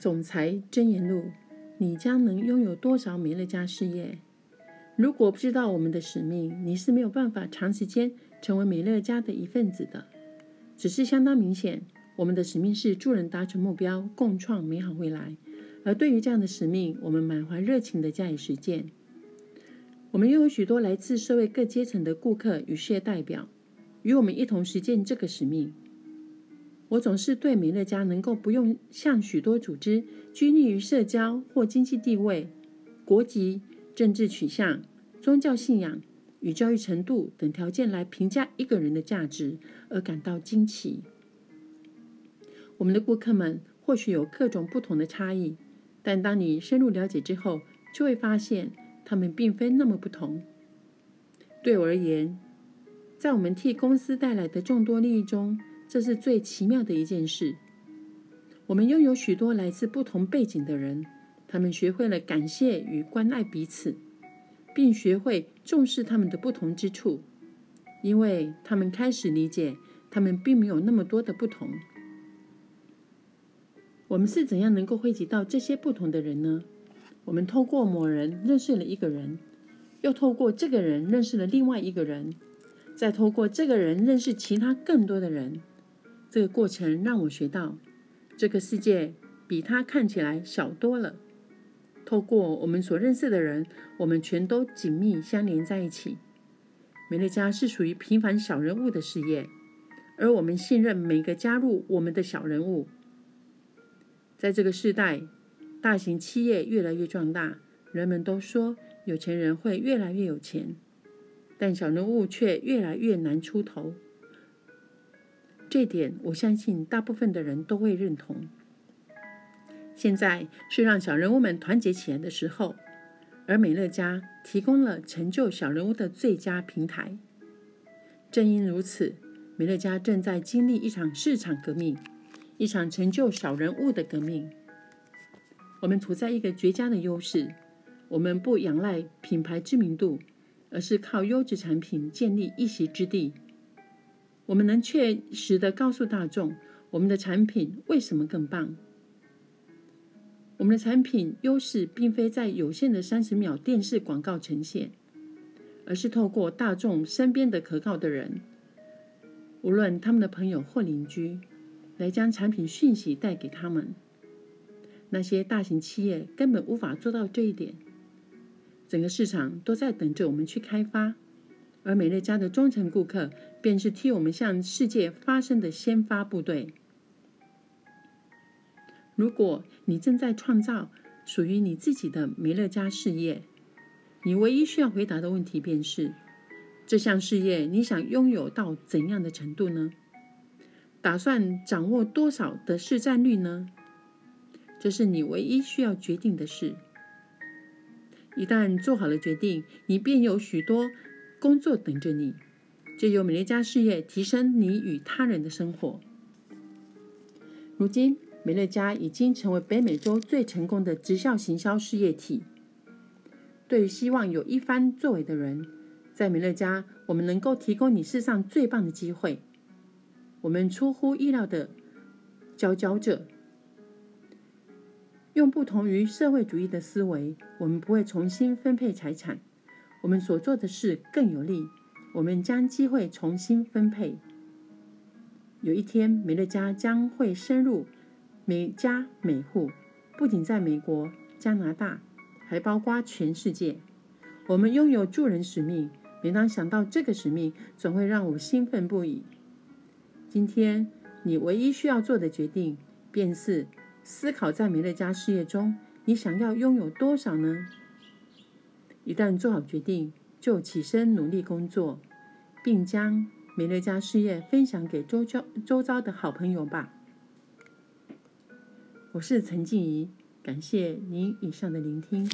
总裁箴言录：你将能拥有多少美乐家事业？如果不知道我们的使命，你是没有办法长时间成为美乐家的一份子的。只是相当明显，我们的使命是助人达成目标，共创美好未来。而对于这样的使命，我们满怀热情的加以实践。我们拥有许多来自社会各阶层的顾客与事业代表，与我们一同实践这个使命。我总是对美乐家能够不用向许多组织拘泥于社交或经济地位、国籍、政治取向、宗教信仰与教育程度等条件来评价一个人的价值而感到惊奇。我们的顾客们或许有各种不同的差异，但当你深入了解之后，就会发现他们并非那么不同。对我而言，在我们替公司带来的众多利益中，这是最奇妙的一件事。我们拥有许多来自不同背景的人，他们学会了感谢与关爱彼此，并学会重视他们的不同之处，因为他们开始理解他们并没有那么多的不同。我们是怎样能够汇集到这些不同的人呢？我们透过某人认识了一个人，又透过这个人认识了另外一个人，再透过这个人认识其他更多的人。这个过程让我学到，这个世界比它看起来小多了。透过我们所认识的人，我们全都紧密相连在一起。美乐家是属于平凡小人物的事业，而我们信任每个加入我们的小人物。在这个时代，大型企业越来越壮大，人们都说有钱人会越来越有钱，但小人物却越来越难出头。这点，我相信大部分的人都会认同。现在是让小人物们团结起来的时候，而美乐家提供了成就小人物的最佳平台。正因如此，美乐家正在经历一场市场革命，一场成就小人物的革命。我们处在一个绝佳的优势，我们不仰赖品牌知名度，而是靠优质产品建立一席之地。我们能确实的告诉大众，我们的产品为什么更棒。我们的产品优势并非在有限的三十秒电视广告呈现，而是透过大众身边的可靠的人，无论他们的朋友或邻居，来将产品讯息带给他们。那些大型企业根本无法做到这一点，整个市场都在等着我们去开发。而美乐家的忠诚顾客，便是替我们向世界发声的先发部队。如果你正在创造属于你自己的美乐家事业，你唯一需要回答的问题便是：这项事业你想拥有到怎样的程度呢？打算掌握多少的市占率呢？这是你唯一需要决定的事。一旦做好了决定，你便有许多。工作等着你，借由美乐家事业提升你与他人的生活。如今，美乐家已经成为北美洲最成功的直销行销事业体。对于希望有一番作为的人，在美乐家，我们能够提供你世上最棒的机会。我们出乎意料的佼佼者，用不同于社会主义的思维，我们不会重新分配财产。我们所做的事更有利，我们将机会重新分配。有一天，美乐家将会深入每家每户，不仅在美国、加拿大，还包括全世界。我们拥有助人使命，每当想到这个使命，总会让我兴奋不已。今天，你唯一需要做的决定，便是思考在美乐家事业中，你想要拥有多少呢？一旦做好决定，就起身努力工作，并将美乐家事业分享给周遭周遭的好朋友吧。我是陈静怡，感谢您以上的聆听。